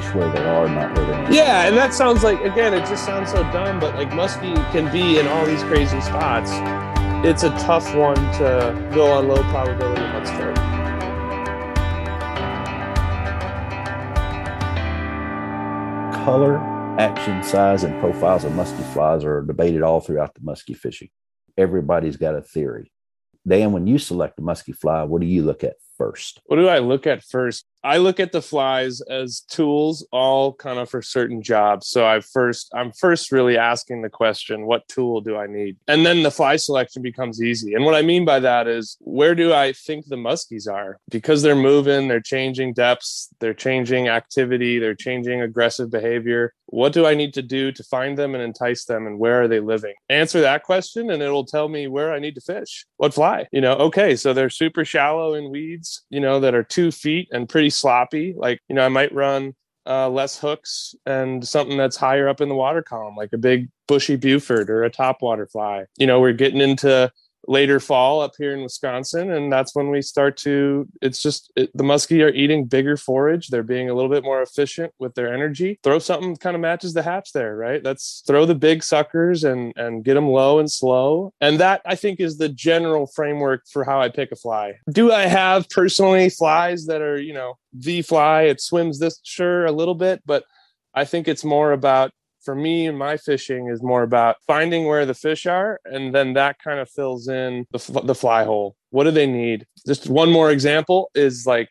fish where they are, not where they're. Yeah, and that sounds like again, it just sounds so dumb, but like muskie can be in all these crazy spots. It's a tough one to go on low probability muskie. Color, action, size, and profiles of muskie flies are debated all throughout the muskie fishing. Everybody's got a theory. Dan, when you select a muskie fly, what do you look at first? What do I look at first? I look at the flies as tools, all kind of for certain jobs. So I first, I'm first really asking the question, what tool do I need? And then the fly selection becomes easy. And what I mean by that is, where do I think the muskies are? Because they're moving, they're changing depths, they're changing activity, they're changing aggressive behavior. What do I need to do to find them and entice them? And where are they living? Answer that question, and it'll tell me where I need to fish. What fly? You know, okay, so they're super shallow in weeds, you know, that are two feet and pretty sloppy. Like, you know, I might run uh, less hooks and something that's higher up in the water column, like a big bushy Buford or a top water fly. You know, we're getting into later fall up here in Wisconsin. And that's when we start to, it's just it, the muskie are eating bigger forage. They're being a little bit more efficient with their energy. Throw something kind of matches the hatch there, right? Let's throw the big suckers and, and get them low and slow. And that I think is the general framework for how I pick a fly. Do I have personally flies that are, you know, the fly? It swims this, sure, a little bit, but I think it's more about for me my fishing is more about finding where the fish are and then that kind of fills in the, the fly hole. What do they need? Just one more example is like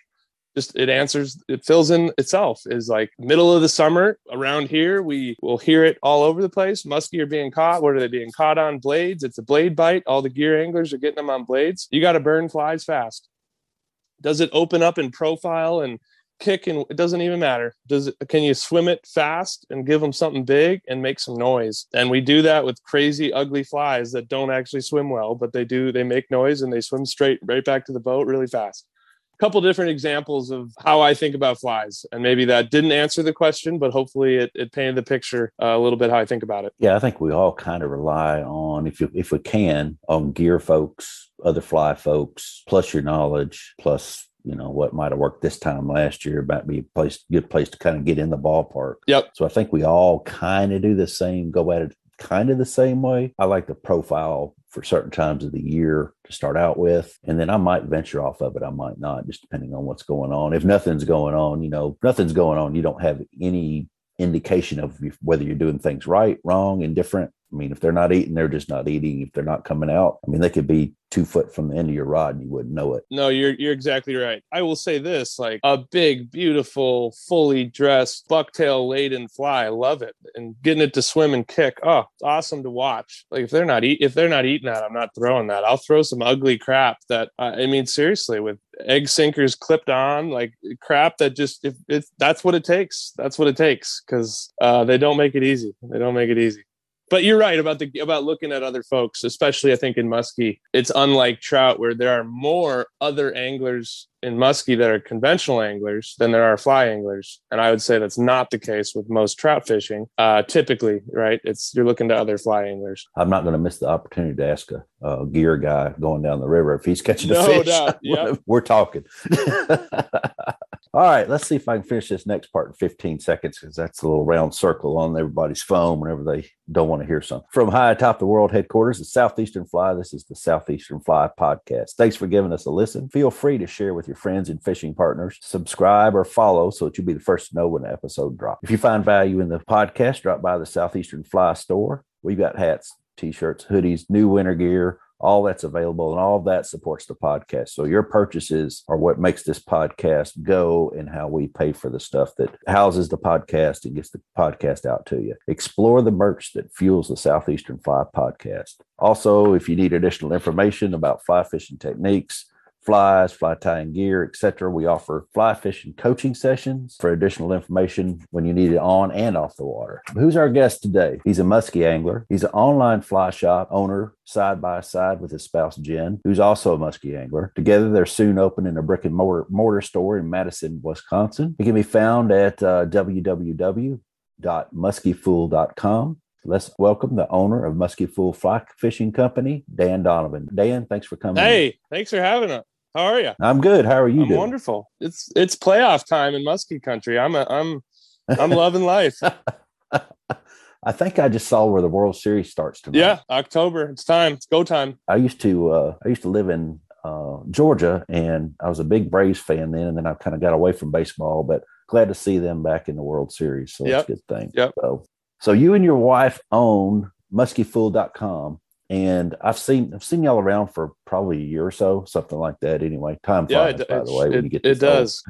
just it answers it fills in itself is like middle of the summer around here we will hear it all over the place. Muskie are being caught. What are they being caught on? Blades. It's a blade bite. All the gear anglers are getting them on blades. You got to burn flies fast. Does it open up in profile and kick and it doesn't even matter. Does it can you swim it fast and give them something big and make some noise? And we do that with crazy ugly flies that don't actually swim well but they do they make noise and they swim straight right back to the boat really fast. A couple different examples of how i think about flies and maybe that didn't answer the question but hopefully it, it painted the picture uh, a little bit how i think about it. Yeah i think we all kind of rely on if you if we can on gear folks other fly folks plus your knowledge plus you know what might have worked this time last year might be a place good place to kind of get in the ballpark. Yep. So i think we all kind of do the same go at it kind of the same way. I like the profile for certain times of the year to start out with and then i might venture off of it i might not just depending on what's going on. If nothing's going on you know nothing's going on you don't have any indication of whether you're doing things right wrong indifferent I mean, if they're not eating, they're just not eating. If they're not coming out, I mean, they could be two foot from the end of your rod and you wouldn't know it. No, you're you're exactly right. I will say this: like a big, beautiful, fully dressed bucktail laden fly. I love it, and getting it to swim and kick. Oh, it's awesome to watch. Like if they're not eat if they're not eating that, I'm not throwing that. I'll throw some ugly crap that uh, I mean, seriously, with egg sinkers clipped on, like crap that just if it's that's what it takes. That's what it takes because uh, they don't make it easy. They don't make it easy but you're right about the about looking at other folks, especially I think in muskie. It's unlike trout where there are more other anglers in muskie that are conventional anglers than there are fly anglers, and I would say that's not the case with most trout fishing. Uh, typically, right? It's you're looking to other fly anglers. I'm not going to miss the opportunity to ask a, a, gear guy going down the river if he's catching a no fish. Doubt. Yep. We're talking. All right, let's see if I can finish this next part in 15 seconds because that's a little round circle on everybody's phone whenever they don't want to hear something. From high atop the world headquarters of Southeastern Fly, this is the Southeastern Fly podcast. Thanks for giving us a listen. Feel free to share with your friends and fishing partners. Subscribe or follow so that you'll be the first to know when an episode drops. If you find value in the podcast, drop by the Southeastern Fly store. We've got hats, t-shirts, hoodies, new winter gear, all that's available and all that supports the podcast. So your purchases are what makes this podcast go and how we pay for the stuff that houses the podcast and gets the podcast out to you. Explore the merch that fuels the Southeastern Fly podcast. Also, if you need additional information about fly fishing techniques, flies, fly tying gear, etc. We offer fly fishing coaching sessions for additional information when you need it on and off the water. Who's our guest today? He's a muskie angler. He's an online fly shop owner side by side with his spouse Jen, who's also a muskie angler. Together, they're soon opening a brick and mortar, mortar store in Madison, Wisconsin. It can be found at uh, www.muskiefool.com. Let's welcome the owner of Muskie Fool Fly Fishing Company, Dan Donovan. Dan, thanks for coming. Hey, thanks for having us. How are you? I'm good. How are you I'm doing? Wonderful. It's it's playoff time in muskie country. I'm a I'm I'm loving life. I think I just saw where the World Series starts tonight. Yeah, October. It's time. It's go time. I used to uh, I used to live in uh, Georgia, and I was a big Braves fan then, and then I kind of got away from baseball, but glad to see them back in the World Series. So Yep. that's a good thing. Yep. So, so you and your wife own muskyfool.com. And I've seen I've seen y'all around for probably a year or so, something like that. Anyway, time Yeah, flies, it, by the way, when it, you get it does.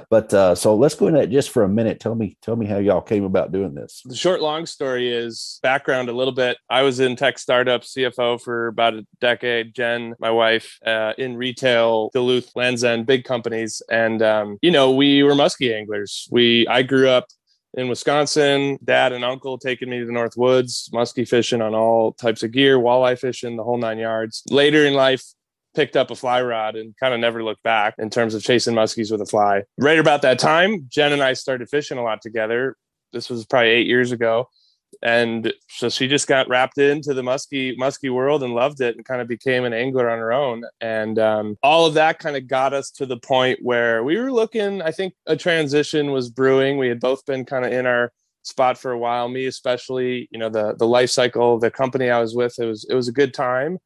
but uh, so let's go into that just for a minute. Tell me, tell me how y'all came about doing this. The short long story is background a little bit. I was in tech startup CFO for about a decade. Jen, my wife, uh, in retail, Duluth, Lands End, big companies, and um, you know we were muskie anglers. We I grew up in Wisconsin. Dad and uncle taking me to the North Woods, muskie fishing on all types of gear, walleye fishing, the whole nine yards. Later in life, picked up a fly rod and kind of never looked back in terms of chasing muskies with a fly. Right about that time, Jen and I started fishing a lot together. This was probably eight years ago. And so she just got wrapped into the musky musky world and loved it and kind of became an angler on her own. And um, all of that kind of got us to the point where we were looking, I think a transition was brewing. We had both been kind of in our spot for a while, me especially, you know, the the life cycle, the company I was with, it was it was a good time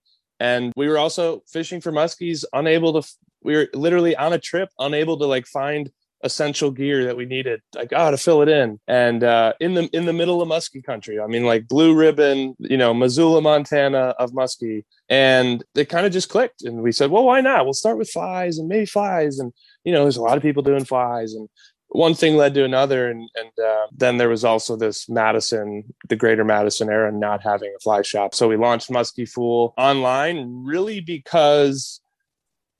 and we were also fishing for muskies unable to we were literally on a trip unable to like find essential gear that we needed. Like oh to fill it in. And uh in the in the middle of muskie country i mean like blue ribbon you know missoula montana of muskie. And it kind of just clicked. And we said well why not? We'll start with flies and maybe flies. And you know there's a lot of people doing flies. And one thing led to another. And and uh, then there was also this madison the greater madison era not having a fly shop. So we launched muskie fool online really because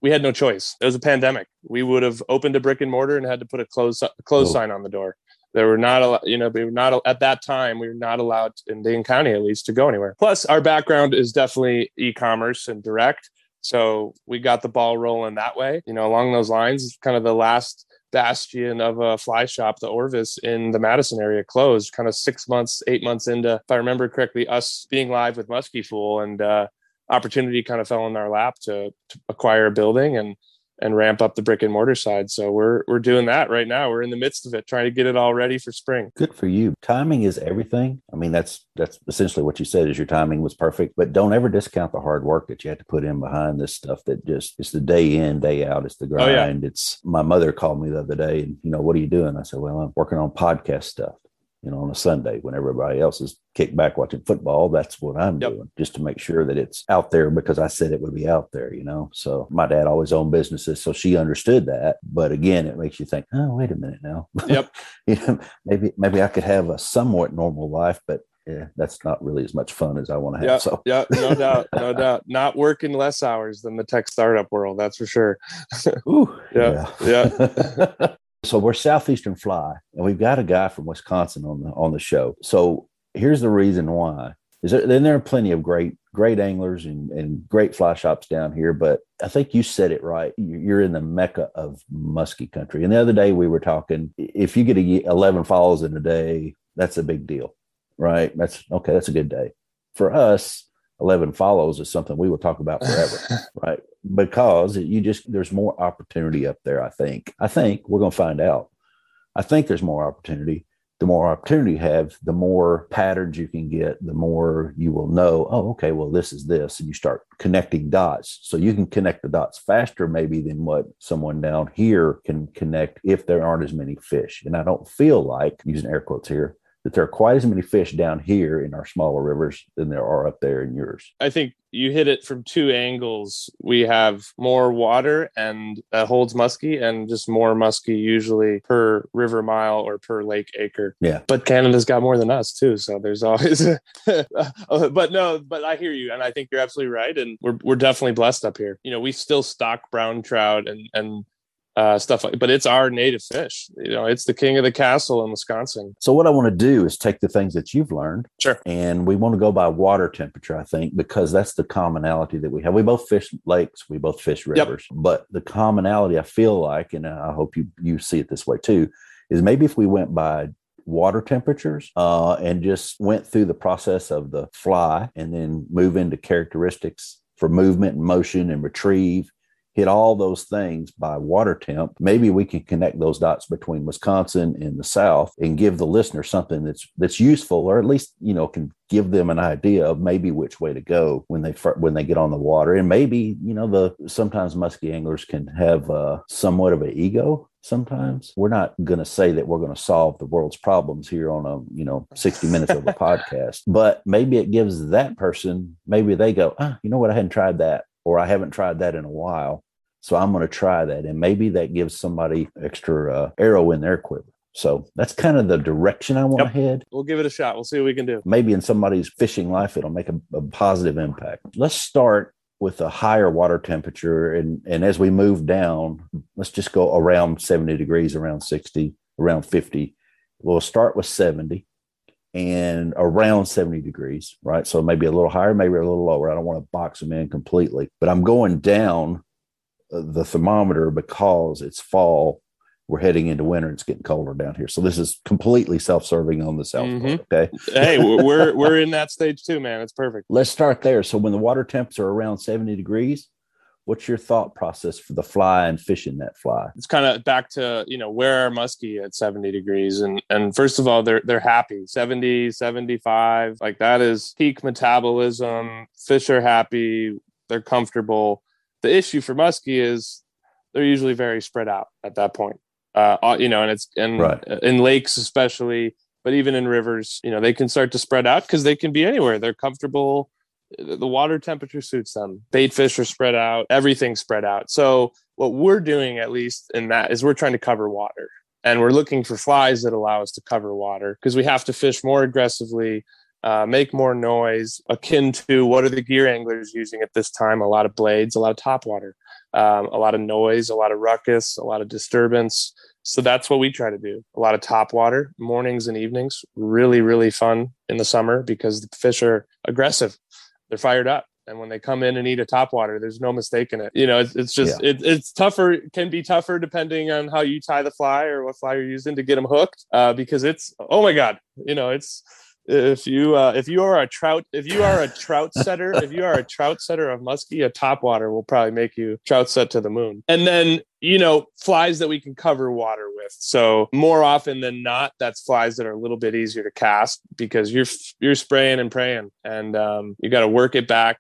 we had no choice. It was a pandemic. We would have opened a brick and mortar and had to put a close close Oh. sign on the door. There were not a you know we were not at that time we were not allowed in Dane County at least to go anywhere. Plus our background is definitely e-commerce and direct. So we got the ball rolling that way. You know along those lines kind of the last bastion of a fly shop, the Orvis in the Madison area closed kind of six months, eight months into, if I remember correctly, us being live with Muskie Fool and uh, opportunity kind of fell in our lap to, to acquire a building and and ramp up the brick and mortar side. So we're we're doing that right now. We're in the midst of it, trying to get it all ready for spring. Good for you. Timing is everything. I mean, that's that's essentially what you said is your timing was perfect. But don't ever discount the hard work that you had to put in behind this stuff that just it's the day in, day out. It's the Oh, yeah. grind. It's my mother called me the other day and you know, what are you doing? I said, Well, I'm working on podcast stuff. You know, on a Sunday when everybody else is kicked back watching football, that's what I'm Yep. doing just to make sure that it's out there because I said it would be out there, you know. So my dad always owned businesses, so she understood that. But again, it makes you think, oh, wait a minute now. Yep. you know, maybe maybe I could have a somewhat normal life, but yeah, that's not really as much fun as I want to have. Yeah, So yeah, no doubt, no doubt. Not working less hours than the tech startup world, that's for sure. Ooh, Yeah, yeah. So we're southeastern fly, and we've got a guy from Wisconsin on the on the show. So here's the reason why. Is there, then there are plenty of great great anglers and, and great fly shops down here, but I think you said it right. You- You're in the mecca of muskie country. And the other day we were talking. If you get a, 11 follows in a day, that's a big deal, right? That's okay. That's a good day for us. 11 follows is something we will talk about forever right? Because you just there's more opportunity up there. I think. I think we're going to find out. I think there's more opportunity. The more opportunity you have, the more patterns you can get. The more you will know. Oh, okay. Well, this is this, and you start connecting dots. So you can connect the dots faster, maybe than what someone down here can connect if there aren't as many fish. And I don't feel like using air quotes here that there are quite as many fish down here in our smaller rivers than there are up there in yours. I think you hit it from two angles. We have more water and that holds muskie and just more muskie usually per river mile or per lake acre. Yeah. But Canada's got more than us too. So there's always but no, but I hear you and I think you're absolutely right. And we're we're definitely blessed up here. You know, we still stock brown trout and and uh, stuff like but it's our native fish. You know, it's the king of the castle in Wisconsin. So what I want to do is take the things that you've learned, Sure. and we want to go by water temperature. I think because that's the commonality that we have. We both fish lakes, we both fish Yep. rivers, but the commonality I feel like, and I hope you you see it this way too, is maybe if we went by water temperatures uh, and just went through the process of the fly and then move into characteristics for movement and motion and retrieve hit all those things by water temp, maybe we can connect those dots between Wisconsin and the South and give the listener something that's that's useful, or at least you know can give them an idea of maybe which way to go when they when they get on the water. And maybe you know the sometimes musky anglers can have uh, somewhat of an ego sometimes. We're not going to say that we're going to solve the world's problems here on a you know 60 minutes of a podcast but maybe it gives that person maybe they go ah, you know what? I hadn't tried that or I haven't tried that in a while. So I'm going to try that. And maybe that gives somebody extra uh, arrow in their quiver. So that's kind of the direction I want yep. to head. We'll give it a shot. We'll see what we can do. Maybe in somebody's fishing life, it'll make a, a positive impact. Let's start with a higher water temperature. And, and as we move down, let's just go around 70 degrees, around 60, around 50. We'll start with 70 and around 70 degrees, right? So maybe a little higher, maybe a little lower. I don't want to box them in completely, but I'm going down uh, the thermometer because it's fall. We're heading into winter. It's getting colder down here. So this is completely self-serving on the south. Mm-hmm. okay. hey, we're we're in that stage too, man. It's perfect. Let's start there. So when the water temps are around 70 degrees, what's your thought process for the fly and fishing that fly? It's kind of back to you know where are muskie at 70 degrees? And and first of all they're they're happy. 70 75 like that is peak metabolism. Fish are happy. They're comfortable. The issue for muskie is they're usually very spread out at that point. Uh you know and it's and right. in lakes especially but even in rivers you know they can start to spread out because they can be anywhere. They're comfortable the water temperature suits them. Bait fish are spread out, everything's spread out. So what we're doing at least in that is we're trying to cover water. And we're looking for flies that allow us to cover water because we have to fish more aggressively, uh, make more noise, akin to what are the gear anglers using at this time? A lot of blades, a lot of top water, um, a lot of noise, a lot of ruckus, a lot of disturbance. So that's what we try to do. A lot of top water mornings and evenings. Really, really fun in the summer because the fish are aggressive they're fired up and when they come in and eat a top water there's no mistaking it you know it's, it's just yeah. it, it's tougher can be tougher depending on how you tie the fly or what fly you're using to get them hooked uh, because it's oh my god you know it's if you uh, if you are a trout if you are a trout setter if you are a trout setter of muskie a top water will probably make you trout set to the moon. And then you know flies that we can cover water with. So more often than not that's flies that are a little bit easier to cast because you're you're spraying and praying and um, you got to work it back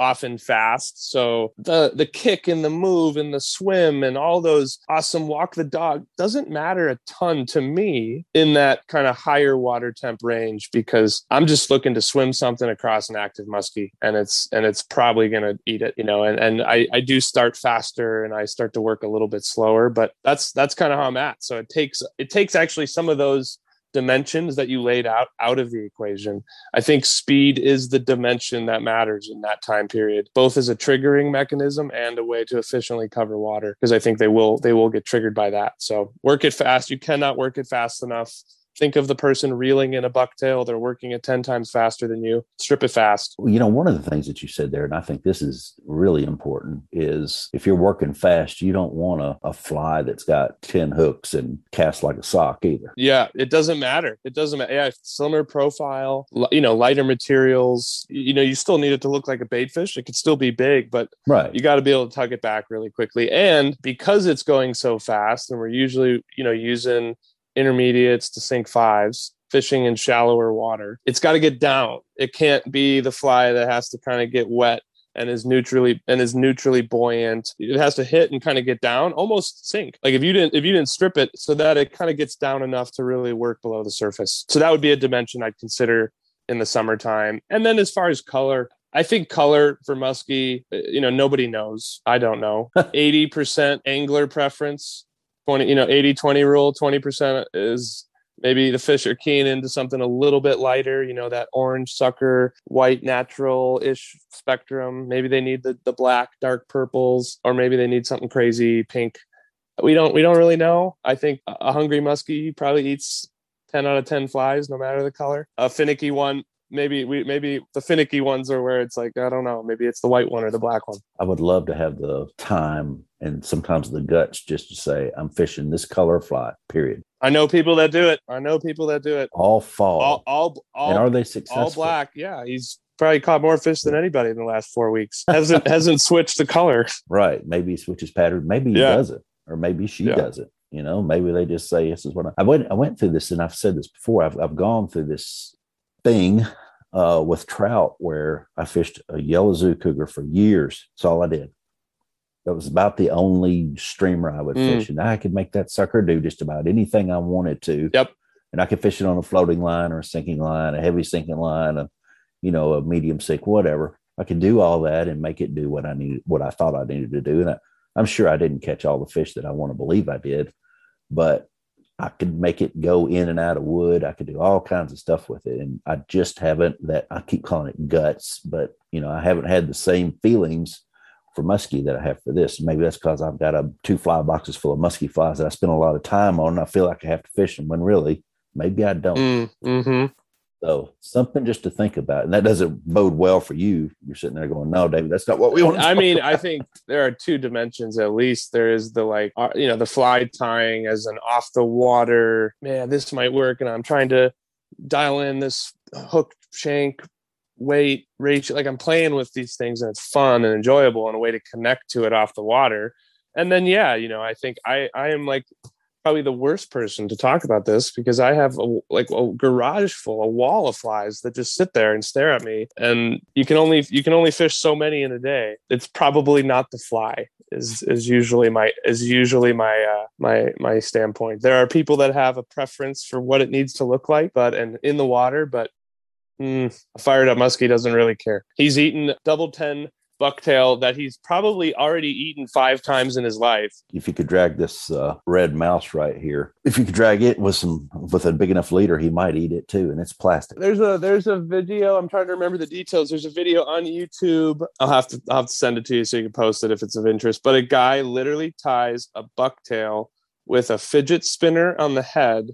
often fast. So the the kick and the move and the swim and all those awesome walk the dog doesn't matter a ton to me in that kind of higher water temp range because I'm just looking to swim something across an active muskie and it's and it's probably gonna eat it, you know. And and I, I do start faster and I start to work a little bit slower, but that's that's kind of how I'm at. So it takes it takes actually some of those dimensions that you laid out out of the equation. I think speed is the dimension that matters in that time period, both as a triggering mechanism and a way to efficiently cover water because I think they will they will get triggered by that. So work it fast. You cannot work it fast enough think of the person reeling in a bucktail they're working it 10 times faster than you. Strip it fast. You know one of the things that you said there and i think this is really important is if you're working fast you don't want a, a fly that's got 10 hooks and cast like a sock either. Yeah it doesn't matter. It doesn't matter yeah slimmer profile you know lighter materials. You know you still need it to look like a bait fish it could still be big but right. you got to be able to tug it back really quickly. And because it's going so fast and we're usually you know using intermediates to sink fives, fishing in shallower water. It's got to get down. It can't be the fly that has to kind of get wet and is neutrally and is neutrally buoyant. It has to hit and kind of get down, almost sink. Like if you didn't if you didn't strip it so that it kind of gets down enough to really work below the surface. So that would be a dimension I'd consider in the summertime. And then as far as color, I think color for muskie, eh, you know, nobody knows. I don't know. 80% angler preference, 20, you know, 80 20 rule 20% is maybe the fish are keying into something a little bit lighter, you know, that orange sucker, white natural ish spectrum. Maybe they need the, the black, dark purples, or maybe they need something crazy pink. We don't we don't really know. I think a hungry muskie probably eats 10 out of 10 flies, no matter the color. A finicky one maybe we maybe the finicky ones are where it's like I don't know, maybe it's the white one or the black one. I would love to have the time and sometimes the guts just to say I'm fishing this color fly. Period. I know people that do it. I know people that do it. All fall. All all, all and are they successful? All black. Yeah, he's probably caught more fish than anybody in the last four weeks. Hasn't hasn't switched the color. Right. Maybe he switches pattern. Maybe he Yeah. doesn't, or maybe she Yeah. does it. You know, maybe they just say this is what I, I went. I went through this, and I've said this before. I've I've gone through this thing uh, with trout where I fished a yellow zoo cougar for years. That's all I did. That was about the only streamer I would Mm. fish, and I could make that sucker do just about anything I wanted to. Yep. And I could fish it on a floating line or a sinking line, a heavy sinking line, a you know, a medium sink, whatever. I could do all that and make it do what I needed, what I thought I needed to do. And I, I'm sure I didn't catch all the fish that I want to believe I did, but I could make it go in and out of wood. I could do all kinds of stuff with it. And I just haven't that I keep calling it guts, but you know, I haven't had the same feelings for muskie that I have for this. Maybe that's because I've got a two fly boxes full of muskie flies that I spend a lot of time on. I feel like I have to fish them when really maybe I don't. Mm, hmm So something just to think about. And that doesn't bode well for you. You're sitting there going, no, David, that's not what we want. to I mean, about." I think there are two dimensions at least. There is the like, uh, you know, the fly tying as an off the water. Man, this might work, and I'm trying to dial in this hook shank weight ratio. Like I'm playing with these things, and it's fun and enjoyable, and a way to connect to it off the water. And then, yeah, you know, I think I I am like probably the worst person to talk about this because I have a, like a garage full, a wall of flies that just sit there and stare at me. And you can only you can only fish so many in a day. It's probably not the fly. Is is usually my is usually my uh, my my standpoint. There are people that have a preference for what it needs to look like, but and in the water, but mm, a fired up muskie doesn't really care. He's eaten double ten bucktail that he's probably already eaten five times in his life. if you could drag this uh, red mouse right here, if you could drag it with some with a big enough leader, he might eat it too. And it's plastic. There's a there's a video. I'm trying to remember the details. There's a video on YouTube. I'll have to I'll have to send it to you so you can post it if it's of interest. But a guy literally ties a bucktail with a fidget spinner on the head,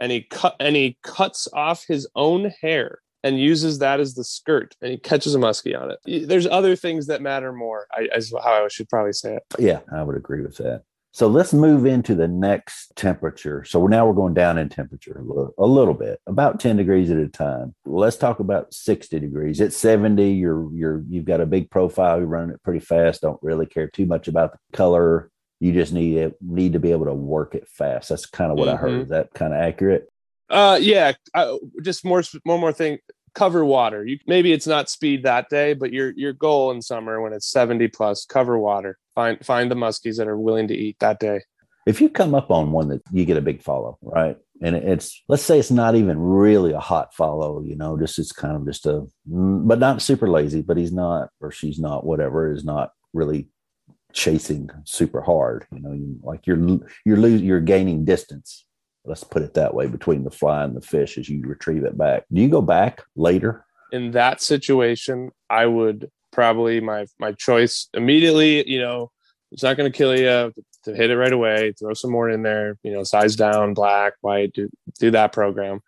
and he cut and he cuts off his own hair and uses that as the skirt, and he catches a muskie on it. There's other things that matter more. I, is how I should probably say it. Yeah, I would agree with that. So let's move into the next temperature. So we're now we're going down in temperature a little, a little bit, about 10 degrees at a time. Let's talk about 60 degrees. At 70, you're you're you've got a big profile, you're running it pretty fast, don't really care too much about the color. You just need it need to be able to work it fast. That's kind of what I heard. Mhm. Is that kind of accurate? Uh, yeah. Uh, just more, one more thing. Cover water. You maybe it's not speed that day, but your your goal in summer when it's seventy plus, cover water. Find find the muskies that are willing to eat that day. if you come up on one that you get a big follow, right? And it's let's say it's not even really a hot follow, you know, just it's kind of just a, but not super lazy, but he's not or she's not, whatever, is not really chasing super hard. You know, you, like you're you're losing, you're gaining distance. Let's put it that way between the fly and the fish as you retrieve it back. Do you go back later? In that situation, I would probably my my choice immediately. You know, it's not going to kill you to hit it right away. Throw some more in there. You know, size down, black, white. Do do that program.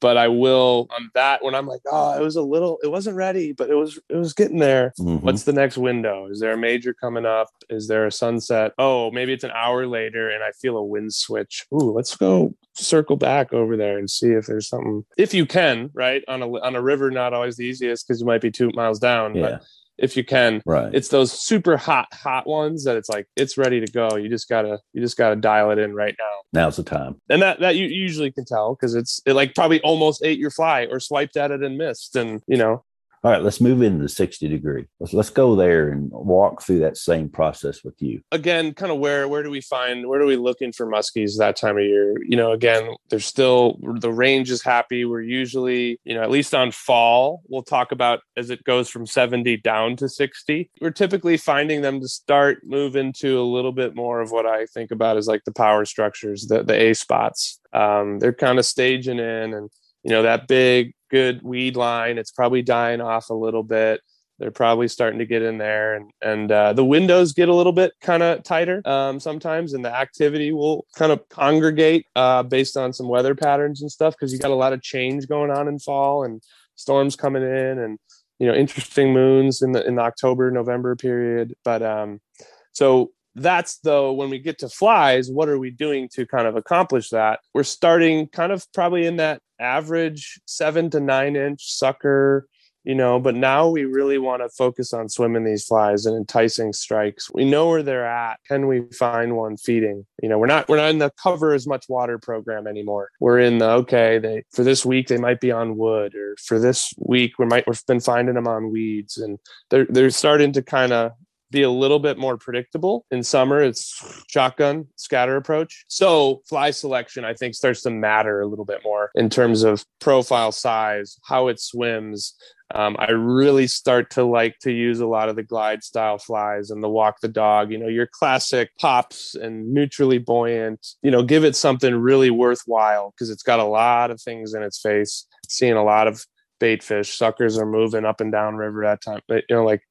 But I will on that when I'm like, oh, it was a little, it wasn't ready, but it was it was getting there. Mhm. What's the next window? Is there a major coming up? Is there a sunset? Oh, maybe it's an hour later and I feel a wind switch. Ooh, let's go circle back over there and see if there's something. If you can, right? On a on a river, not always the easiest because you might be two miles down. yeah, But if you can, right. it's those super hot, hot ones that it's like it's ready to go. You just gotta you just gotta dial it in right now. Now's the time. And that that you usually can tell because it's it like probably almost ate your fly or swiped at it and missed. And you know, All right, let's move into the 60 degree. Let's let's go there and walk through that same process with you. again, kind of where where do we find where do we looking for muskies that time of year? You know, again, there's still the range is happy. We're usually, you know, at least on fall, we'll talk about as it goes from 70 down to 60. We're typically finding them to start move into a little bit more of what I think about as like the power structures, the the A spots. Um, they're kind of staging in and you know that big good weed line it's probably dying off a little bit. They're probably starting to get in there and and uh, the windows get a little bit kind of tighter um, sometimes and the activity will kind of congregate uh, based on some weather patterns and stuff because you got a lot of change going on in fall and storms coming in and you know interesting moons in the in the october november period. But um so that's though when we get to flies what are we doing to kind of accomplish that? We're starting kind of probably in that average seven to nine inch sucker you know but now we really want to focus on swimming these flies and enticing strikes. We know where they're at. Can we find one feeding? You know we're not we're not in the cover as much water program anymore. We're in the okay they for this week they might be on wood or for this week we might we've been finding them on weeds and they're they're starting to kind of be a little bit more predictable. In summer, it's shotgun scatter approach. So fly selection, I think, starts to matter a little bit more in terms of profile size, how it swims, um, I really start to like to use a lot of the glide style flies and the walk the dog, you know, your classic pops and neutrally buoyant, you know, give it something really worthwhile because it's got a lot of things in its face. Seeing a lot of bait fish, suckers are moving up and down river at time, but you know, like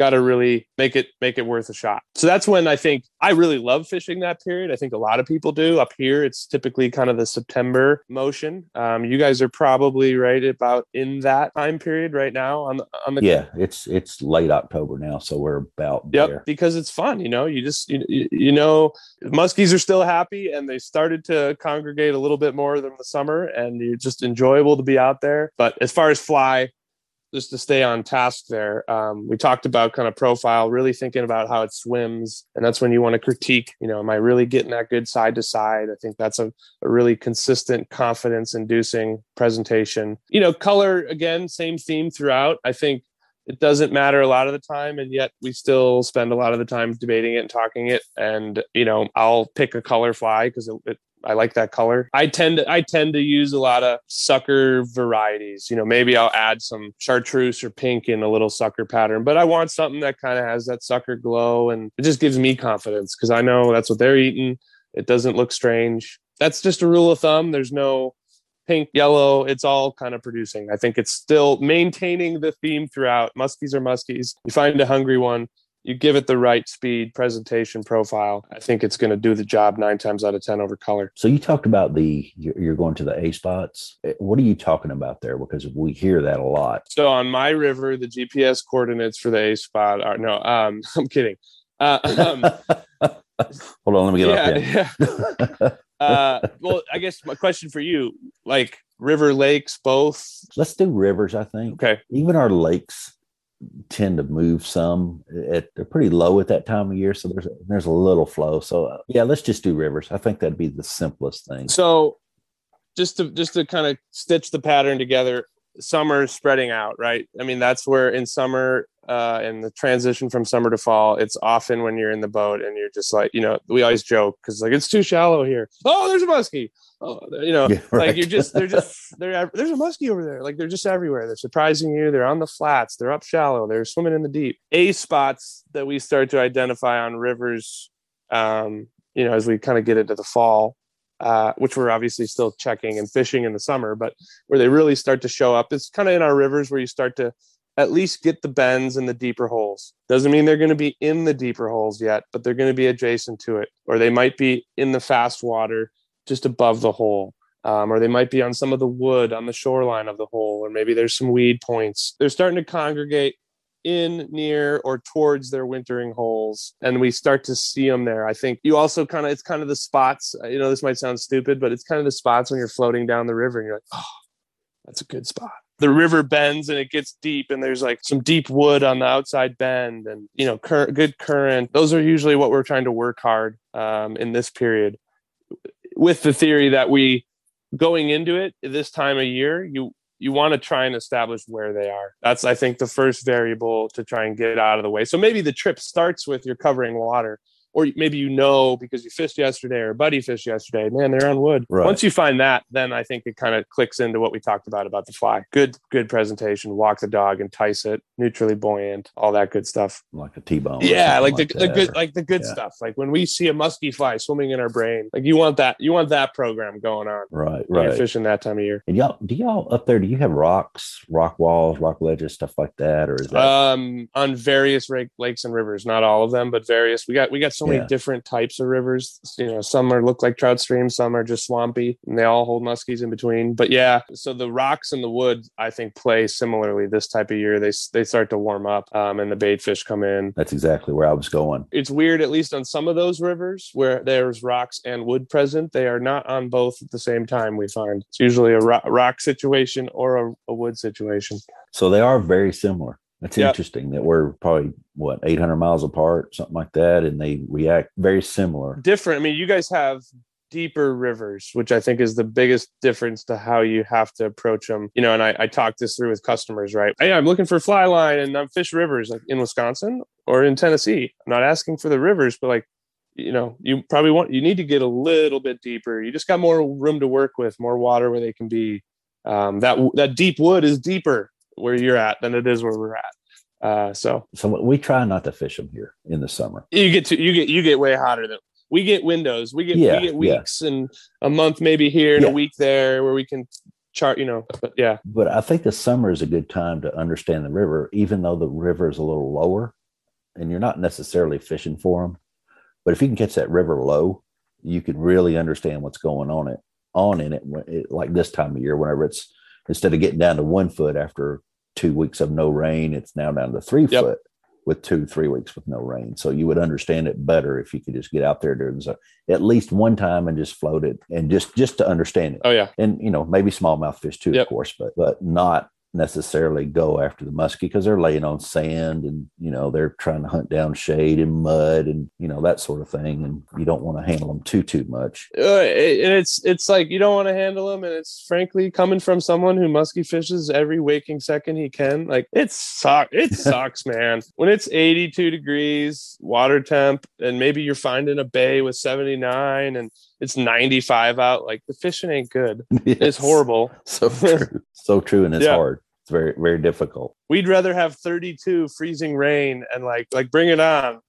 got to really make it make it worth a shot. So that's when I think I really love fishing that period. I think a lot of people do. Up here, it's typically kind of the September motion. Um, you guys are probably right about in that time period right now on the on the yeah. It's it's late October now, so we're about yep there. because it's fun. You know, you just you, you know muskies are still happy and they started to congregate a little bit more than the summer, and you're just enjoyable to be out there. But as far as fly, just to stay on task there, um, we talked about kind of profile, really thinking about how it swims. And that's when you want to critique, you know, am I really getting that good side to side? I think that's a, a really consistent, confidence inducing presentation. You know, color, again, same theme throughout. I think it doesn't matter a lot of the time and yet we still spend a lot of the time debating it and talking it and you know i'll pick a color fly because it, it, I like that color. I tend to I tend to use a lot of sucker varieties. You know, maybe I'll add some chartreuse or pink in a little sucker pattern, but I want something that kind of has that sucker glow and it just gives me confidence because I know that's what they're eating. It doesn't look strange. That's just a rule of thumb. There's no pink, yellow. It's all kind of producing. I think it's still maintaining the theme throughout. Muskies are muskies. You find a hungry one, you give it the right speed, presentation, profile, I think it's going to do the job nine times out of 10 over color. So you talked about the, you're going to the A spots. Eh, what are you talking about there? Because we hear that a lot. So on my river, the GPS coordinates for the A spot are, no, um, I'm kidding. Uh, um, Hold on, let me get yeah, up yeah. uh, well, I guess my question for you, like river, lakes, both. Let's do rivers. I think. Okay. Even our lakes tend to move some. At, they're pretty low at that time of year, so there's there's a little flow. So uh, yeah, let's just do rivers. I think that'd be the simplest thing. So just to just to kind of stitch the pattern together, summer spreading out, right? I mean, that's where in summer uh, and the transition from summer to fall, it's often when you're in the boat and you're just like, you know, we always joke because like it's too shallow here. Oh, there's a muskie oh, you know, yeah, right. like you're just they're just they're there's a muskie over there. Like they're just everywhere. They're surprising you. They're on the flats. They're up shallow. They're swimming in the deep. A spots that we start to identify on rivers, um, you know, as we kind of get into the fall, uh, which we're obviously still checking and fishing in the summer, but where they really start to show up, it's kind of in our rivers where you start to at least get the bends and the deeper holes. Doesn't mean they're going to be in the deeper holes yet, but they're going to be adjacent to it, or they might be in the fast water just above the hole. Um, or they might be on some of the wood on the shoreline of the hole, or maybe there's some weed points. They're starting to congregate in, near, or towards their wintering holes, and we start to see them there. I think you also kind of, it's kind of the spots, you know, this might sound stupid, but it's kind of the spots when you're floating down the river and you're like, oh, that's a good spot. The river bends and it gets deep, and there's like some deep wood on the outside bend, and you know, cur- good current. Those are usually what we're trying to work hard um, in this period with the theory that we going into it this time of year, you you want to try and establish where they are. That's I think the first variable to try and get out of the way. So maybe the trip starts with you're covering water or maybe you know because you fished yesterday or buddy fished yesterday man they're on wood. Right. once you find that then i think it kind of clicks into what we talked about about the fly. Good good presentation walk the dog entice it neutrally buoyant all that good stuff. Like a t-bone yeah like the, like the good like the good yeah. stuff. Like when we see a musky fly swimming in our brain like you want that you want that program going on. Right right you're fishing that time of year. And y'all do y'all up there do you have rocks rock walls rock ledges stuff like that or is that um on various lakes and rivers not all of them but various we got we got so many Yeah. different types of rivers. You know, some are look like trout streams, some are just swampy, and they all hold muskies in between. But yeah, so the rocks and the wood, I think, play similarly this type of year. They they start to warm up, um, and the bait fish come in. That's exactly where I was going. It's weird, at least on some of those rivers where there's rocks and wood present. They are not on both at the same time. We find it's usually a ro- rock situation or a, a wood situation. So they are very similar. That's Yep. interesting that we're probably what 800 miles apart, something like that, and they react very similar. different. I mean, you guys have deeper rivers, which I think is the biggest difference to how you have to approach them. You know, and I, I talked this through with customers, right? Hey, I'm looking for fly line and I'm fish rivers like in Wisconsin or in Tennessee. I'm not asking for the rivers, but like, you know, you probably want you need to get a little bit deeper. You just got more room to work with, more water where they can be. Um, that that deep wood is deeper where you're at than it is where we're at. Uh, so So we try not to fish them here in the summer. you get to you get you get way hotter than we get windows we get Yeah, we get yeah. weeks and a month maybe here and Yeah. a week there where we can chart you know but yeah But I think the summer is a good time to understand the river, even though the river is a little lower and you're not necessarily fishing for them. But if you can catch that river low, you can really understand what's going on it on in it, it like this time of year, whenever it's instead of getting down to one foot after two weeks of no rain, it's now down to three Yep. foot with two, three weeks with no rain. So you would understand it better if you could just get out there during the, at least one time and just float it and just just to understand it oh yeah and you know maybe smallmouth fish too Yep. of course but but not necessarily go after the muskie because they're laying on sand and you know they're trying to hunt down shade and mud and you know that sort of thing and you don't want to handle them too too much. Uh, it- and it's it's like you don't want to handle them and it's frankly coming from someone who musky fishes every waking second he can like it sucks it sucks man. When it's 82 degrees water temp and maybe you're finding a bay with 79 and it's 95 out. Like the fishing ain't good. It's horrible. So true. So true and it's Yeah. hard. It's very very difficult. We'd rather have 32 freezing rain and like like bring it on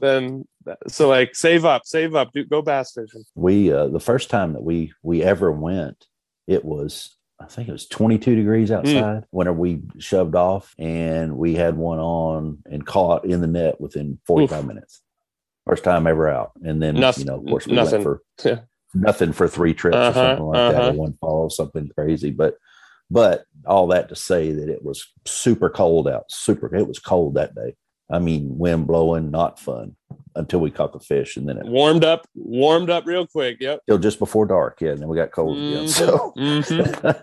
than so like save up save up do, go bass fishing. We uh the first time that we we ever went it was i think it was 22 degrees outside whenever we shoved off and we had one on and caught in the net within 45 minutes first time ever out and then Nothing- you know of course we nothing. went for Yeah. nothing for three trips or Uh-huh, something like that uh-huh. or one fall, something crazy but but all that to say that it was super cold out super it was cold that day i mean wind blowing not fun until we caught the fish and then it warmed up warmed up real quick yep till just before dark. Yeah, and then we got cold again. Mhm. So Mhm.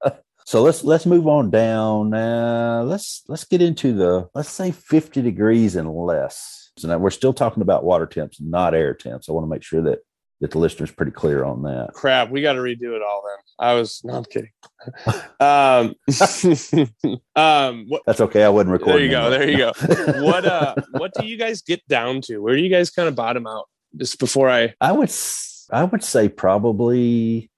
so let's let's move on down. Uh, let's let's get into the let's say 50 degrees and less. So now we're still talking about water temps, not air temps. I want to make sure that that the listener's pretty clear on that. crap we got to redo it all then i was no i'm kidding um um what That's okay. I wasn't recording. there you go there you go go. what uh what do you guys get down to where do you guys kind of bottom out just before i I would I would say probably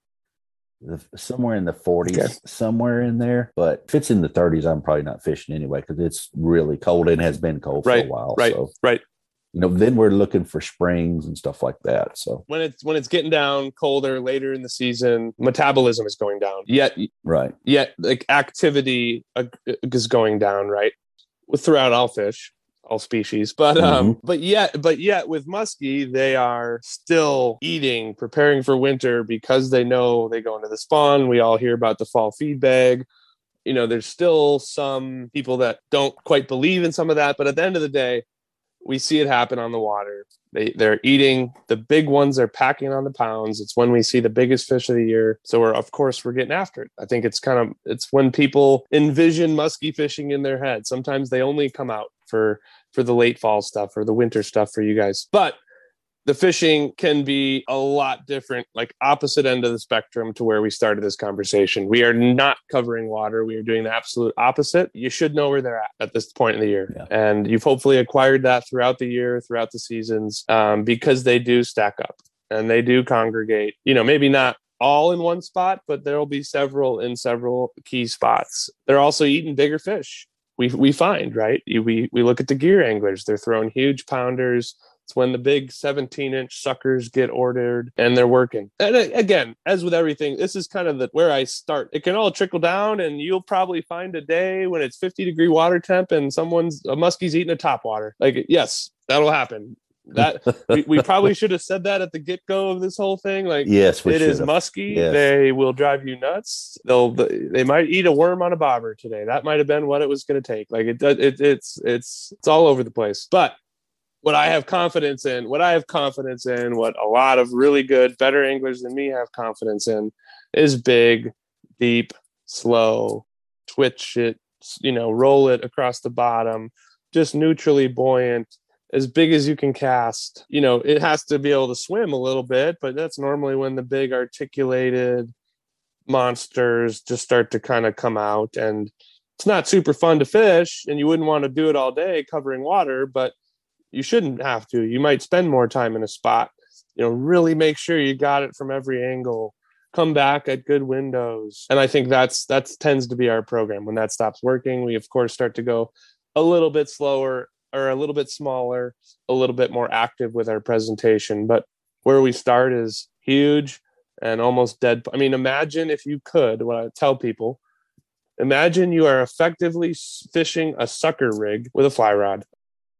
the, somewhere in the 40s, Okay. somewhere in there. But if it's in the 30s, I'm probably not fishing anyway because it's really cold and has been cold for a while. right, so right. you know, then we're looking for springs and stuff like that. So when it's when it's getting down colder later in the season metabolism is going down yet right, yet like activity uh, is going down right throughout all fish all species but um but yet but yet with muskie they are still eating preparing for winter because they know they go into the spawn. We all hear about the fall feed bag you know there's still some people that don't quite believe in some of that but at the end of the day we see it happen on the water. They they're eating. The big ones they're packing on the pounds. It's when we see the biggest fish of the year. So we're of course we're getting after it. I think it's kind of it's when people envision musky fishing in their head. Sometimes they only come out for for the late fall stuff or the winter stuff for you guys. But the fishing can be a lot different like opposite end of the spectrum to where we started this conversation. We are not covering water. We are doing the absolute opposite. You should know where they're at at this point in the year. Yeah. and you've hopefully acquired that throughout the year throughout the seasons um, because they do stack up and they do congregate. You know maybe not all in one spot but there'll be several in several key spots. They're also eating bigger fish we, we find right we, we look at the gear anglers they're throwing huge pounders it's when the big 17 inch suckers get ordered and they're working. And uh, again, as with everything, this is kind of the where I start. It can all trickle down, and you'll probably find a day when it's 50 degree water temp and someone's a muskie's eating a top water. Like, yes, that'll happen. That we, we probably should have said that at the get go of this whole thing. Like, yes, it is should've. musky. Yes. They will drive you nuts. They'll they might eat a worm on a bobber today. That might have been what it was going to take. Like it does. It, it's it's it's all over the place. But what I have confidence in, what I have confidence in, what a lot of really good, better anglers than me have confidence in, is big, deep, slow, twitch it, you know, roll it across the bottom, just neutrally buoyant as big as you can cast. You know, it has to be able to swim a little bit, but that's normally when the big articulated monsters just start to kind of come out and it's not super fun to fish and you wouldn't want to do it all day covering water, but you shouldn't have to. You might spend more time in a spot. You know, really make sure you got it from every angle. Come back at good windows. And I think that's that's tends to be our program. When that stops working, we of course start to go a little bit slower or a little bit smaller, a little bit more active with our presentation. But where we start is huge and almost dead. I mean, imagine if you could, what I tell people, imagine you are effectively fishing a sucker rig with a fly rod.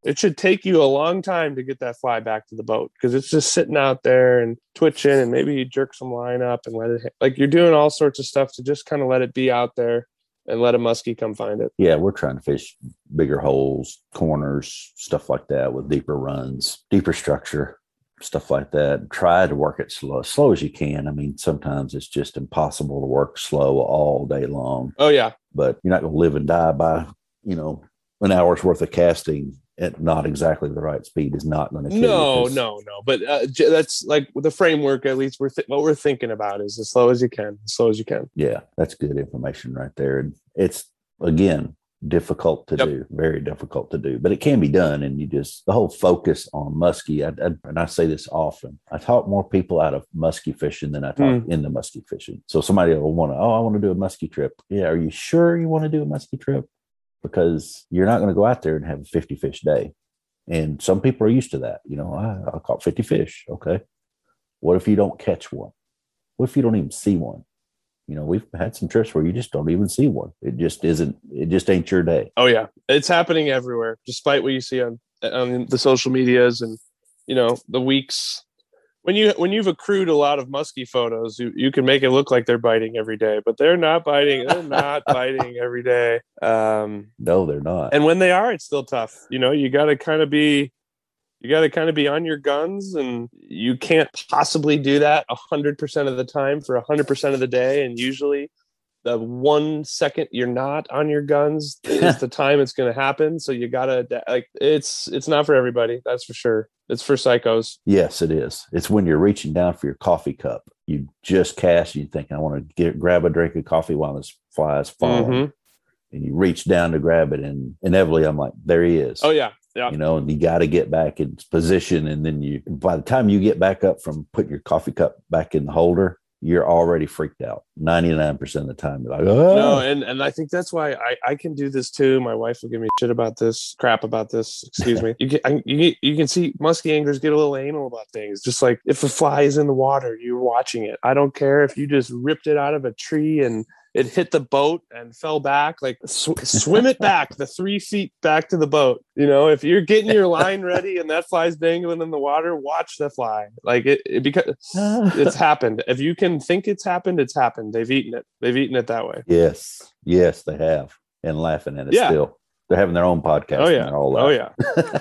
It should take you a long time to get that fly back to the boat because it's just sitting out there and twitching, and maybe you jerk some line up and let it hit. like you're doing all sorts of stuff to just kind of let it be out there and let a muskie come find it. Yeah, we're trying to fish bigger holes, corners, stuff like that with deeper runs, deeper structure, stuff like that. Try to work it slow, as slow as you can. I mean, sometimes it's just impossible to work slow all day long. Oh yeah, But you're not going to live and die by, you know, an hour's worth of casting at not exactly the right speed is not going to kill no, you no, no. But uh, j- that's like the framework. At least we're th- what we're thinking about is as slow as you can, as slow as you can. Yeah, that's good information right there. And it's again difficult to Yep. do, very difficult to do, but it can be done. And you just the whole focus on muskie. I, I, and I say this often. I talk more people out of muskie fishing than I talk in the muskie fishing. So somebody will want to, oh, I want to do a muskie trip. Yeah, are you sure you want to do a muskie trip? Because you're not going to go out there and have a 50 fish day. And some people are used to that. You know, I, I caught 50 fish. Okay. What if you don't catch one? What if you don't even see one? You know, we've had some trips where you just don't even see one. It just isn't. It just ain't your day. Oh yeah, it's happening everywhere. Despite what you see on on the social medias and you know the weeks when you when you've accrued a lot of muskie photos, you you can make it look like they're biting every day, but they're not biting. They're not biting every day. Um, No, they're not. and when they are, it's still tough. You know, you got to kind of be you got to kind of be on your guns and you can't possibly do that 100% of the time for 100% of the day and usually the one second you're not on your guns is the time it's going to happen so you got to like it's it's not for everybody that's for sure it's for psychos yes, it is. It's when you're reaching down for your coffee cup. You just cast. You think I want to get grab a drink of coffee while this fly is falling, Mhm. and you reach down to grab it, and inevitably I'm like, there he is. oh yeah yeah You know, and you got to get back in position, and then you. By the time you get back up from putting your coffee cup back in the holder, you're already freaked out. Ninety nine percent of the time, you're like, oh, no and and i think that's why i i can do this too. My wife will give me shit about this crap about this excuse me. You can I, you, you can see musky anglers get a little anal about things. Just like if a fly is in the water you're watching it. I don't care if you just ripped it out of a tree and it hit the boat and fell back like sw- swim it back the three feet back to the boat you know if you're getting your line ready and that fly's dangling in the water watch the fly like it, it because it's happened. If you can think it's happened, it's happened. They've eaten it. They've eaten it that way. yes, yes, they have, and laughing at it Yeah. still. They're having their own podcast. Oh yeah. all Oh yeah.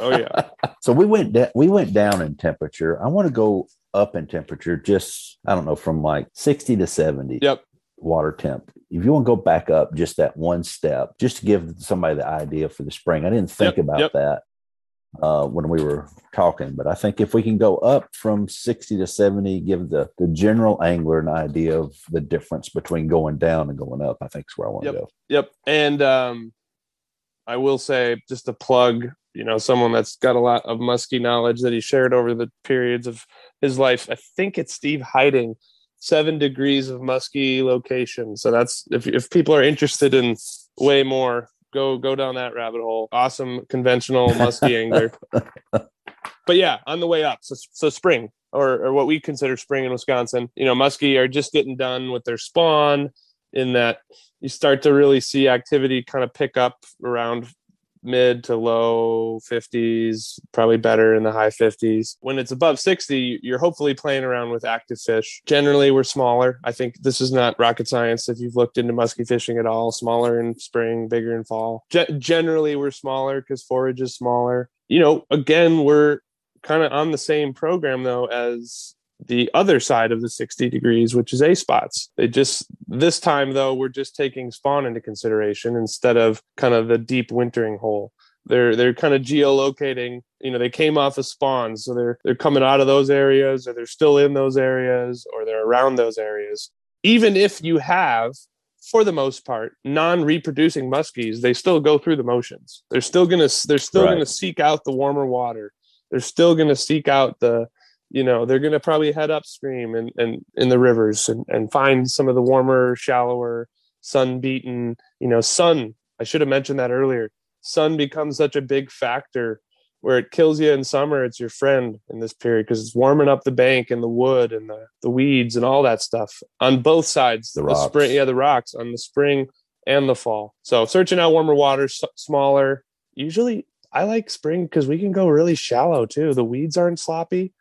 Oh yeah. So we went da- we went down in temperature. I want to go up in temperature, just I don't know, from like sixty to seventy. Yep. Water temp. If you want to go back up just that one step, just to give somebody the idea for the spring. I didn't think Yep, about yep. that uh, when we were talking, but I think if we can go up from sixty to seventy, give the the general angler an idea of the difference between going down and going up. I think is where I want to go. Yep. And um, I will say, just a plug. You know, someone that's got a lot of musky knowledge that he shared over the periods of his life. I think it's Steve Heiting. Seven degrees of musky location. So that's if if people are interested in way more, go go down that rabbit hole. Awesome conventional musky angler. But yeah, on the way up. So so spring or or what we consider spring in Wisconsin. You know, muskie are just getting done with their spawn. In that you start to really see activity kind of pick up around mid to low 50s, probably better in the high 50s. When it's above 60, you're hopefully playing around with active fish. Generally, we're smaller. I think this is not rocket science if you've looked into musky fishing at all. Smaller in spring, bigger in fall. Ge- generally, we're smaller because forage is smaller. You know, again, we're kind of on the same program though as the other side of the 60 degrees, which is A spots. They just, this time though, we're just taking spawn into consideration instead of kind of the deep wintering hole. They're, they're kind of geolocating, you know, they came off of spawns. So they're, they're coming out of those areas or they're still in those areas or they're around those areas. Even if you have for the most part, non-reproducing muskies, they still go through the motions. They're still gonna they're still right. gonna seek out the warmer water. They're still gonna seek out the you know they're going to probably head upstream and, and in the rivers and, and find some of the warmer shallower sun beaten you know sun i should have mentioned that earlier. Sun becomes such a big factor where it kills you in summer it's your friend in this period because it's warming up the bank and the wood and the, the weeds and all that stuff on both sides the, the spring yeah the rocks on the spring and the fall. So searching out warmer waters smaller usually i like spring because we can go really shallow too. The weeds aren't sloppy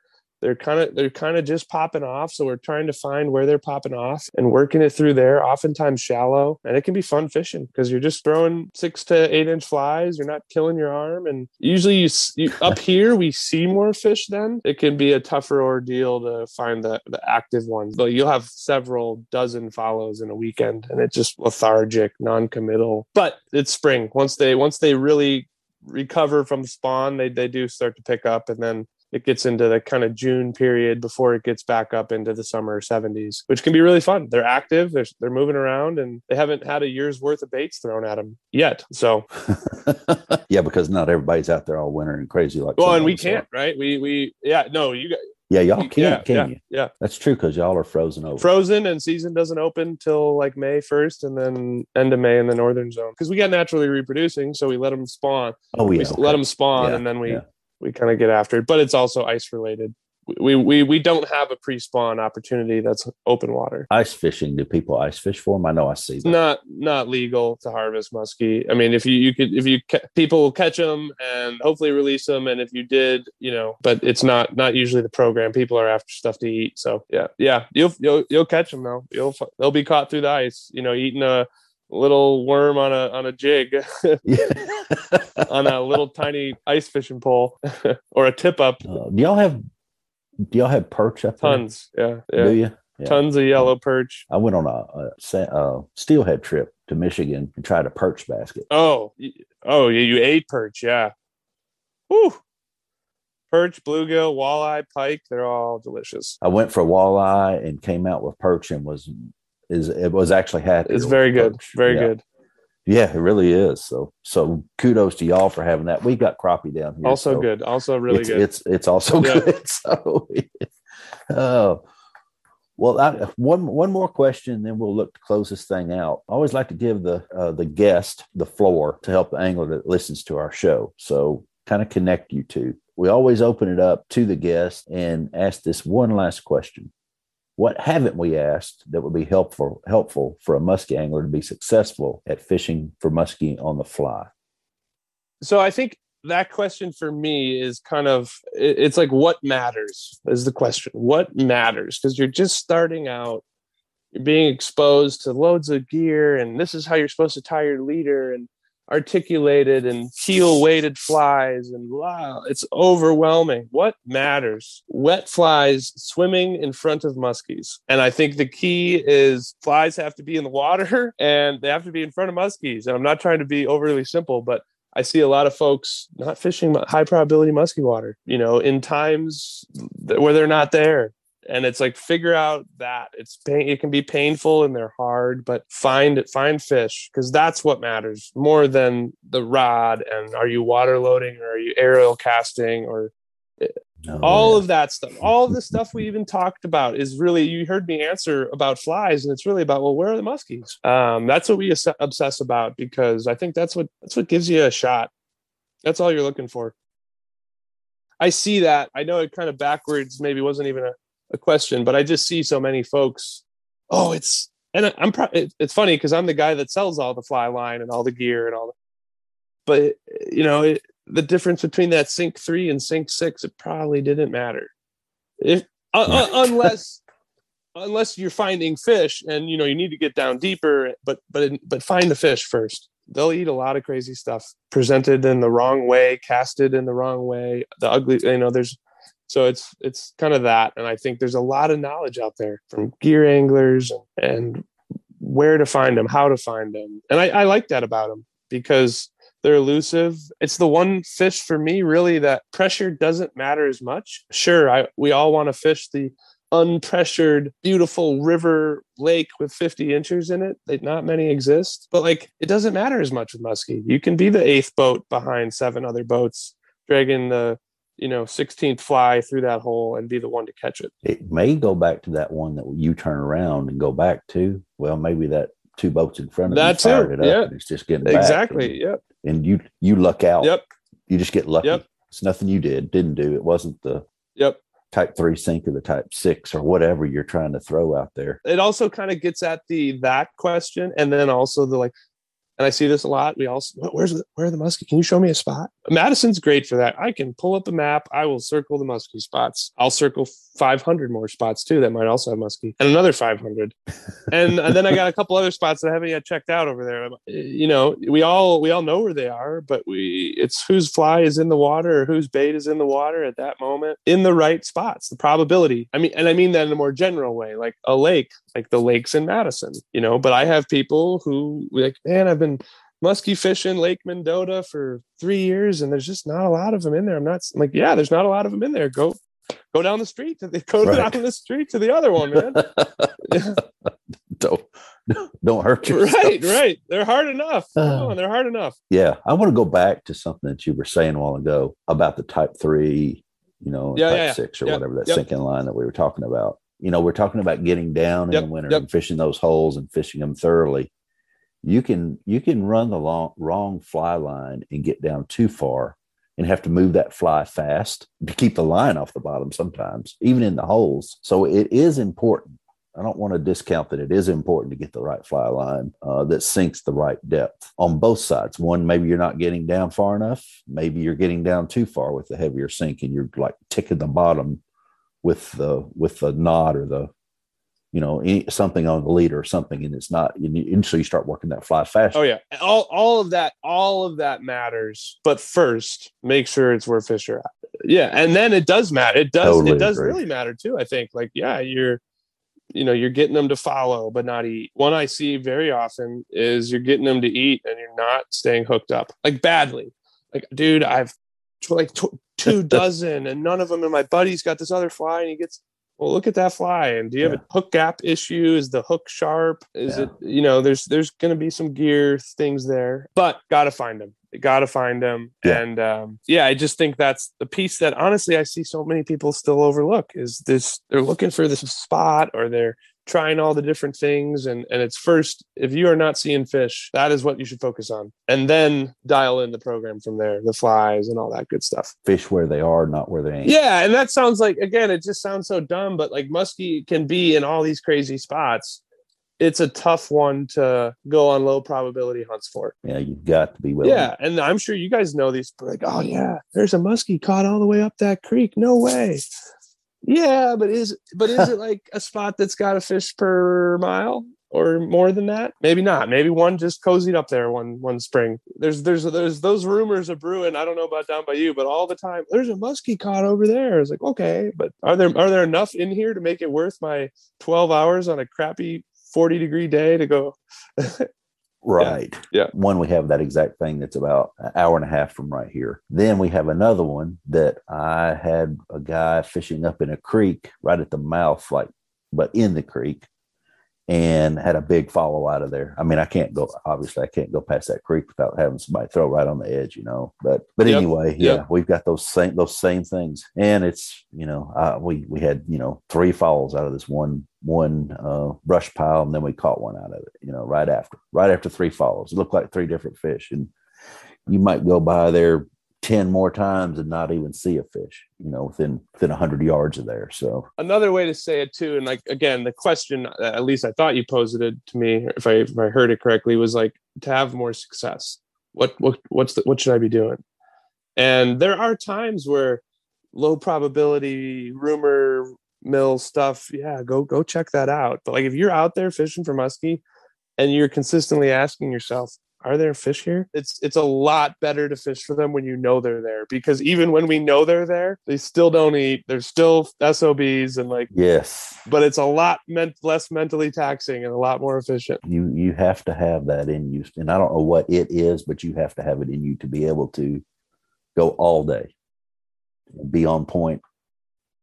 they're kind of they're kind of just popping off so we're trying to find where they're popping off and working it through there oftentimes shallow and it can be fun fishing because you're just throwing six to eight inch flies you're not killing your arm and usually you, you up here we see more fish then it can be a tougher ordeal to find the, the active ones but you'll have several dozen follows in a weekend and it's just lethargic non-committal but it's spring once they once they really recover from spawn they, they do start to pick up and then it gets into the kind of June period before it gets back up into the summer 70s, which can be really fun. They're active, they're, they're moving around, and they haven't had a year's worth of baits thrown at them yet. So, yeah, because not everybody's out there all winter and crazy like. Well, and we can't, right? We we yeah, no, you got. Yeah, y'all can't, yeah, can yeah, you? Yeah, that's true because y'all are frozen over. Frozen and season doesn't open till like May first, and then end of May in the northern zone because we got naturally reproducing, so we let them spawn. Oh yeah, we okay. let them spawn, Yeah, and then we. We kind of get after it. But it's also ice related. We we we don't have a pre-spawn opportunity that's open water. Ice fishing. Do people ice fish for them? I know I see that. not not legal to harvest muskie. I mean, if you you could if you ca- people will catch them and hopefully release them, and if you did, you know, but it's not not usually the program. People are after stuff to eat, so yeah, yeah, you'll you'll you'll catch them though. You'll they'll be caught through the ice. You know, eating a little worm on a on a jig on a little tiny ice fishing pole or a tip up. Uh, do y'all have do y'all have perch up there? Tons, yeah, Do yeah, you? Yeah. tons of yellow perch. I went on a, a, a steelhead trip to Michigan and tried a perch basket. Oh, oh, yeah, you ate perch, yeah. Whew. Perch, bluegill, walleye, pike, they're all delicious. I went for walleye and came out with perch and was is it was actually happy. It's very good, very Yeah. good. Yeah, it really is. So so kudos to y'all for having that. We've got crappie down here. Also so good, also really it's, good. It's it's also Yeah. good. So oh well, I, one one more question, then we'll look to close this thing out. I always like to give the uh, the guest the floor to help the angler that listens to our show. So kind of connect you two. We always open it up to the guest and ask this one last question. What haven't we asked that would be helpful helpful for a muskie angler to be successful at fishing for muskie on the fly? so I think that question for me is kind of it's like what matters is the question. What matters? Because you're just starting out, you're being exposed to loads of gear, and this is how you're supposed to tie your leader and articulated and keel weighted flies and wow it's overwhelming. What matters? Wet flies swimming in front of muskies. And i think the key is flies have to be in the water and they have to be in front of muskies. And i'm not trying to be overly simple but I see a lot of folks not fishing high probability muskie water, you know, in times where they're not there. And it's like figure out that it's pain. It can be painful and they're hard, but find it, find fish because that's what matters more than the rod. And are you water loading or are you aerial casting or No, all yeah. of that stuff all the stuff we even talked about is really you heard me answer about flies and it's really about well where are the muskies um, that's what we obsess about because i think that's what that's what gives you a shot that's all you're looking for i see that i know it kind of backwards maybe wasn't even a, a question but i just see so many folks oh it's and i'm pro- it's funny because i'm the guy that sells all the fly line and all the gear and all the but you know, it, the difference between that sink three and sink six, it probably didn't matter. If uh, uh, unless unless you're finding fish and you know you need to get down deeper, but but but find the fish first. They'll eat a lot of crazy stuff presented in the wrong way, casted in the wrong way. The ugly, you know, there's so it's it's kind of that, and I think there's a lot of knowledge out there from gear anglers and, where to find them, how to find them, and I, I like that about them because they're elusive. It's the one fish for me really that pressure doesn't matter as much. Sure, I we all want to fish the unpressured, beautiful river lake with 50 inches in it. They, not many exist, but like it doesn't matter as much with muskie. You can be the eighth boat behind seven other boats, dragging the you know 16th fly through that hole and be the one to catch it. It may go back to that one that you turn around and go back to. Well, maybe that two boats in front of that you too. it up yeah. and it's just getting exactly. And, yep. And you you luck out. Yep. You just get lucky. Yep. It's nothing you did, didn't do. It wasn't the Yep. type three sink or the type six or whatever you're trying to throw out there. It also kind of gets at the that question and then also the like and I see this a lot. We also, where's the, where are the muskie? Can you show me a spot? Madison's great for that. I can pull up a map. I will circle the muskie spots. I'll circle 500 more spots too that might also have muskie and another 500. and, and then I got a couple other spots that I haven't yet checked out over there. You know, we all, we all know where they are, but we, it's whose fly is in the water or whose bait is in the water at that moment in the right spots, the probability. I mean, and I mean that in a more general way, like a lake, like the lakes in Madison, you know, but I have people who like, man, I've been been muskie fishing Lake Mendota for three years, and there's just not a lot of them in there. I'm not I'm like, yeah, there's not a lot of them in there. Go, go down the street. To the, go right. down the street to the other one, man. don't don't hurt yourself. Right, right. They're hard enough. Uh, they're hard enough. Yeah, I want to go back to something that you were saying a while ago about the Type Three, you know, yeah, Type yeah, Six or yep, whatever that yep. sinking line that we were talking about. You know, we're talking about getting down yep, in the winter and fishing those holes and fishing them thoroughly you can you can run the long, wrong fly line and get down too far and have to move that fly fast to keep the line off the bottom sometimes even in the holes. So it is important. I don't want to discount that it is important to get the right fly line uh, that sinks the right depth on both sides. One maybe you're not getting down far enough. Maybe you're getting down too far with the heavier sink and you're like ticking the bottom with the with the knot or the you know any, something on the leader or something and it's not and, you, and so you start working that fly fast. Oh yeah. All, all of that all of that matters but first make sure it's where fish are at. Yeah and then it does matter it does Totally it does agree. really matter too i think. Like yeah you're you know you're getting them to follow but not eat. One i see very often is you're getting them to eat and you're not staying hooked up like badly. Like dude i've like tw- two dozen and none of them and my buddy's got this other fly and he gets well look at that fly and do you have Yeah. a hook gap issue is the hook sharp is Yeah. it you know there's there's going to be some gear things there but gotta find them gotta find them Yeah. and um, yeah i just think that's the piece that honestly i see so many people still overlook is this they're looking for this spot or they're trying all the different things and and it's first if you are not seeing fish that is what you should focus on and then dial in the program from there the flies and all that good stuff fish where they are not where they ain't yeah, and that sounds like again, it just sounds so dumb, but like muskie can be in all these crazy spots. It's a tough one to go on low probability hunts for. yeah you've got to be willing Yeah, and I'm sure you guys know these. Like, oh yeah, there's a muskie caught all the way up that creek. No way. Yeah, but is but is it like a spot that's got a fish per mile or more than that? Maybe not. Maybe one just cozied up there one one spring. There's there's there's those rumors of brewing. I don't know about down by you, but all the time there's a muskie caught over there. It's like okay, but are there are there enough in here to make it worth my 12 hours on a crappy 40 degree day to go? right. Yeah. one we have that exact thing that's about an hour and a half from right here. Then we have another one that i had a guy fishing up in a creek right at the mouth like but in the creek and had a big follow out of there. I mean, I can't go obviously I can't go past that creek without having somebody throw right on the edge, you know. But but Yep, anyway, yeah, we've got those same those same things. And it's, you know, uh, we we had, you know, three falls out of this one one uh, brush pile and then we caught one out of it, you know, right after. Right after three falls. It looked like three different fish and you might go by there 10 more times and not even see a fish, you know, within within 100 yards of there. So, another way to say it too and like again the question uh, at least i thought you posed it to me if i if i heard it correctly was like to have more success what what what's the, what should I be doing? And there are times where low probability rumor mill stuff, yeah, go go check that out. But like if you're out there fishing for muskie and you're consistently asking yourself, are there fish here? It's it's a lot better to fish for them when you know they're there because even when we know they're there, they still don't eat. They're still SOBs and like yes. But it's a lot meant less mentally taxing and a lot more efficient. You you have to have that in you, and I don't know what it is, but you have to have it in you to be able to go all day, be on point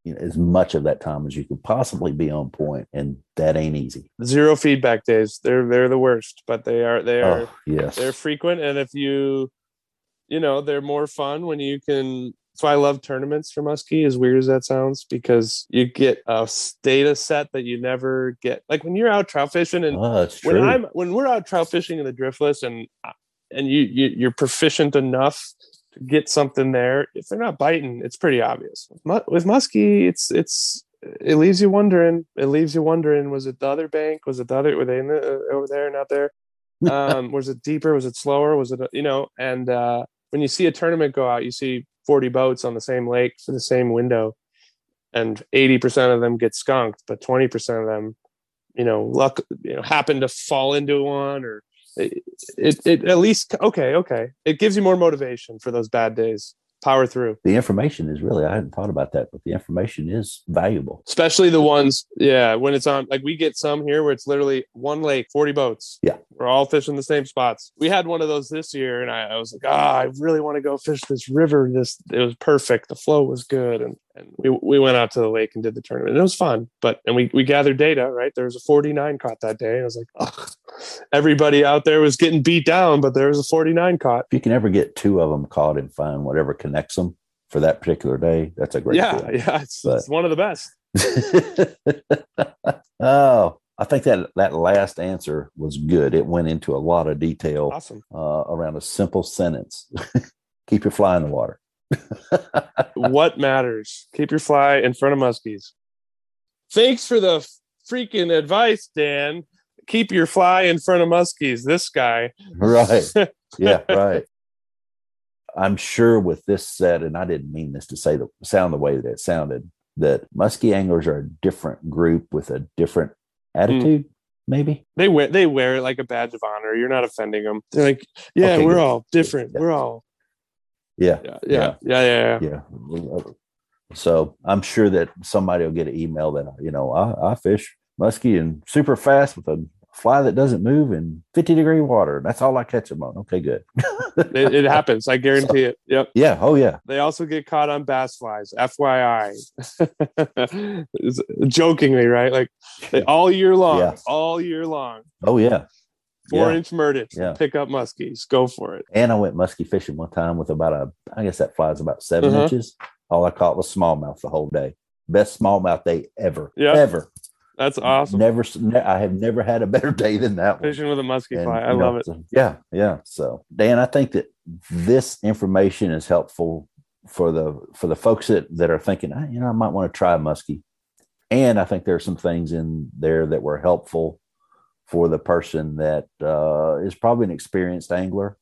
you know, as much of that time as you could possibly be on point, and that ain't easy. Zero feedback days. They're they're the worst, but they are they are oh, yes they're frequent, and if you you know they're more fun when you can. That's why I love tournaments for muskie. As weird as that sounds, because you get a data set that you never get. Like when you're out trout fishing, and oh, when I'm when we're out trout fishing in the driftless, and and you, you you're proficient enough to get something there. If they're not biting, it's pretty obvious. With muskie, it's it's it leaves you wondering. It leaves you wondering: was it the other bank? Was it the other? Were they in the, uh, over there? Not there? Um, was it deeper? Was it slower? Was it you know? And uh, when you see a tournament go out, you see forty boats on the same lake for the same window, and eighty percent of them get skunked, but twenty percent of them, you know, luck you know happen to fall into one or it, it, it at least okay okay. It gives you more motivation for those bad days. Power through. The information is really i hadn't thought about that but the information is valuable. Especially the ones yeah when it's on like we get some here where it's literally one lake 40 boats. Yeah we're all fishing the same spots. We had one of those this year and i, I was like ah i really want to go fish this river. This it was perfect. The flow was good and and we, we went out to the lake and did the tournament. And it was fun but and we, we gathered data right? There was a 49 caught that day i was like oh, everybody out there was getting beat down but there was a 49 caught. If you can ever get two of them caught and find whatever connects them for that particular day. That's a great yeah feeling. yeah it's, it's one of the best. Oh I think that that last answer was good. It went into a lot of detail awesome. uh, around a simple sentence. Keep your fly in the water what matters? Keep your fly in front of muskies. Thanks for the freaking advice, Dan. Keep your fly in front of muskies. This guy. Right. Yeah, right. I'm sure with this said, and I didn't mean this to say the sound the way that it sounded, that muskie anglers are a different group with a different attitude. Mm. Maybe they wear they wear it like a badge of honor. You're not offending them. They're like, yeah, okay, we're good. all different. Yeah. We're all yeah. Yeah. Yeah. Yeah. Yeah. Yeah. So I'm sure that somebody will get an email that, you know, I, I fish muskie and super fast with a fly that doesn't move in 50 degree water. That's all I catch them on. Okay, good. it, it, happens. I guarantee so, it. Yep. Yeah. Oh, yeah. They also get caught on bass flies. FYI. Jokingly, right? Like they, all year long. Yeah. All year long. Oh, yeah four yeah. inch Murdich. Yeah. Pick up muskies. Go for it. And I went muskie fishing one time with about a, I guess that flies about 7 uh-huh. inches. All I caught was smallmouth the whole day. Best smallmouth day ever. Yeah. Ever. That's awesome. Never, I have never had a better day than that one. Fishing with a muskie and, fly. I love know, it. So, yeah. Yeah. So, Dan, I think that this information is helpful for the for the folks that that are thinking, you know, I might want to try muskie. And I think there are some things in there that were helpful for the person that uh, is probably an experienced angler.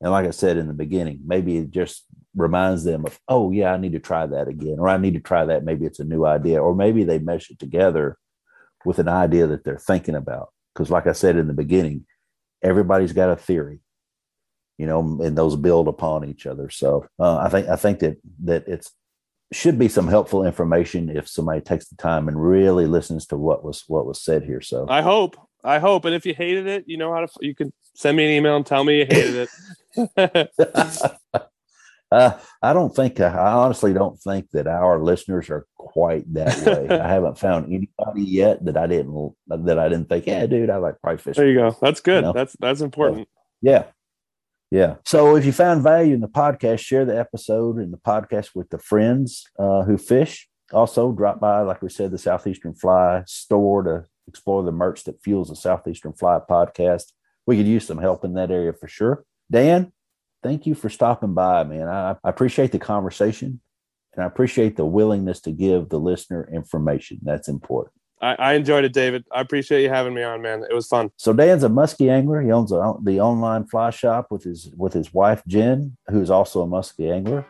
And like I said in the beginning, maybe it just reminds them of, oh, yeah, I need to try that again, or I need to try that. Maybe it's a new idea, or maybe they mesh it together with an idea that they're thinking about. Because, like I said in the beginning, everybody's got a theory, you know, and those build upon each other. So uh, I think I think that that it's should be some helpful information if somebody takes the time and really listens to what was what was said here. So I hope I hope. And if you hated it, you know how to. You can send me an email and tell me you hated it. uh, I don't think. I honestly don't think that our listeners are quite that way. I haven't found anybody yet that I didn't that I didn't think. Yeah, dude, I like price fishing. There you go. That's good. You know? That's that's important. yeah. Yeah. So if you found value in the podcast, share the episode and the podcast with the friends uh, who fish. Also, drop by, like we said, the Southeastern Fly store to explore the merch that fuels the Southeastern Fly podcast. We could use some help in that area for sure. Dan, thank you for stopping by, man. I, I appreciate the conversation and I appreciate the willingness to give the listener information. That's important. I, I enjoyed it, David. I appreciate you having me on, man. It was fun. So Dan's a muskie angler. He owns a, the online fly shop with his with his wife Jen, who's also a muskie angler.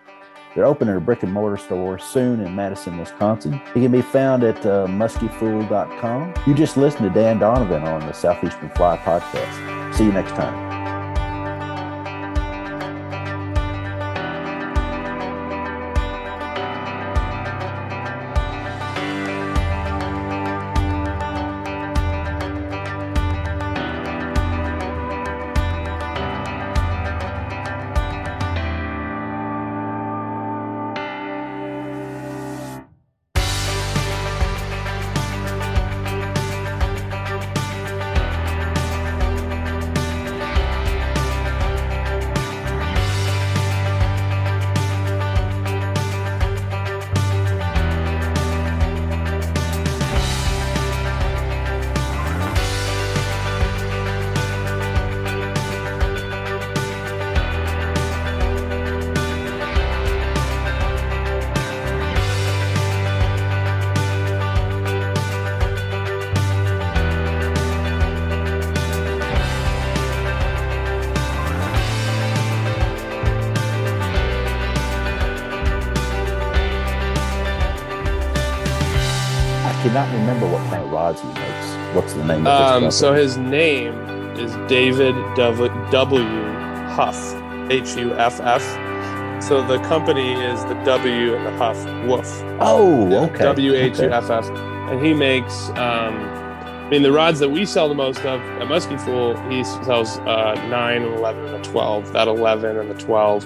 They're opening a brick and mortar store soon in Madison, Wisconsin. He can be found at uh, muskiefool.com. You just listened to Dan Donovan on the Southeastern Fly Podcast. See you next time. What's the name of Um, so his name is David W. Huff, H U F F. So the company is the W and the Huff Woof. Oh, okay. W H U. F F. And he makes, um, I mean, the rods that we sell the most of at Muskie Fool, he sells uh, 9, and 11, and a 12. That 11 and the 12.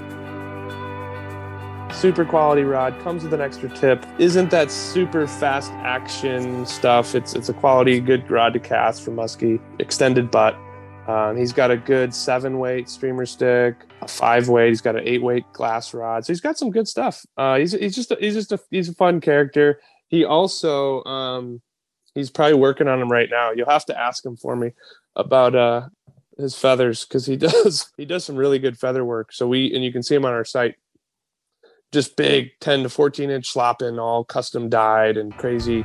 Super quality rod comes with an extra tip. Isn't that super fast action stuff? It's it's a quality good rod to cast for muskie. Extended butt. Um, he's got a good seven weight streamer stick, a five weight. He's got an eight weight glass rod. So he's got some good stuff. Uh, he's he's just a, he's just a he's a fun character. He also um, he's probably working on him right now. You'll have to ask him for me about uh his feathers because he does he does some really good feather work. So we and you can see him on our site. Just big 10 to 14 inch slopping, all custom dyed and crazy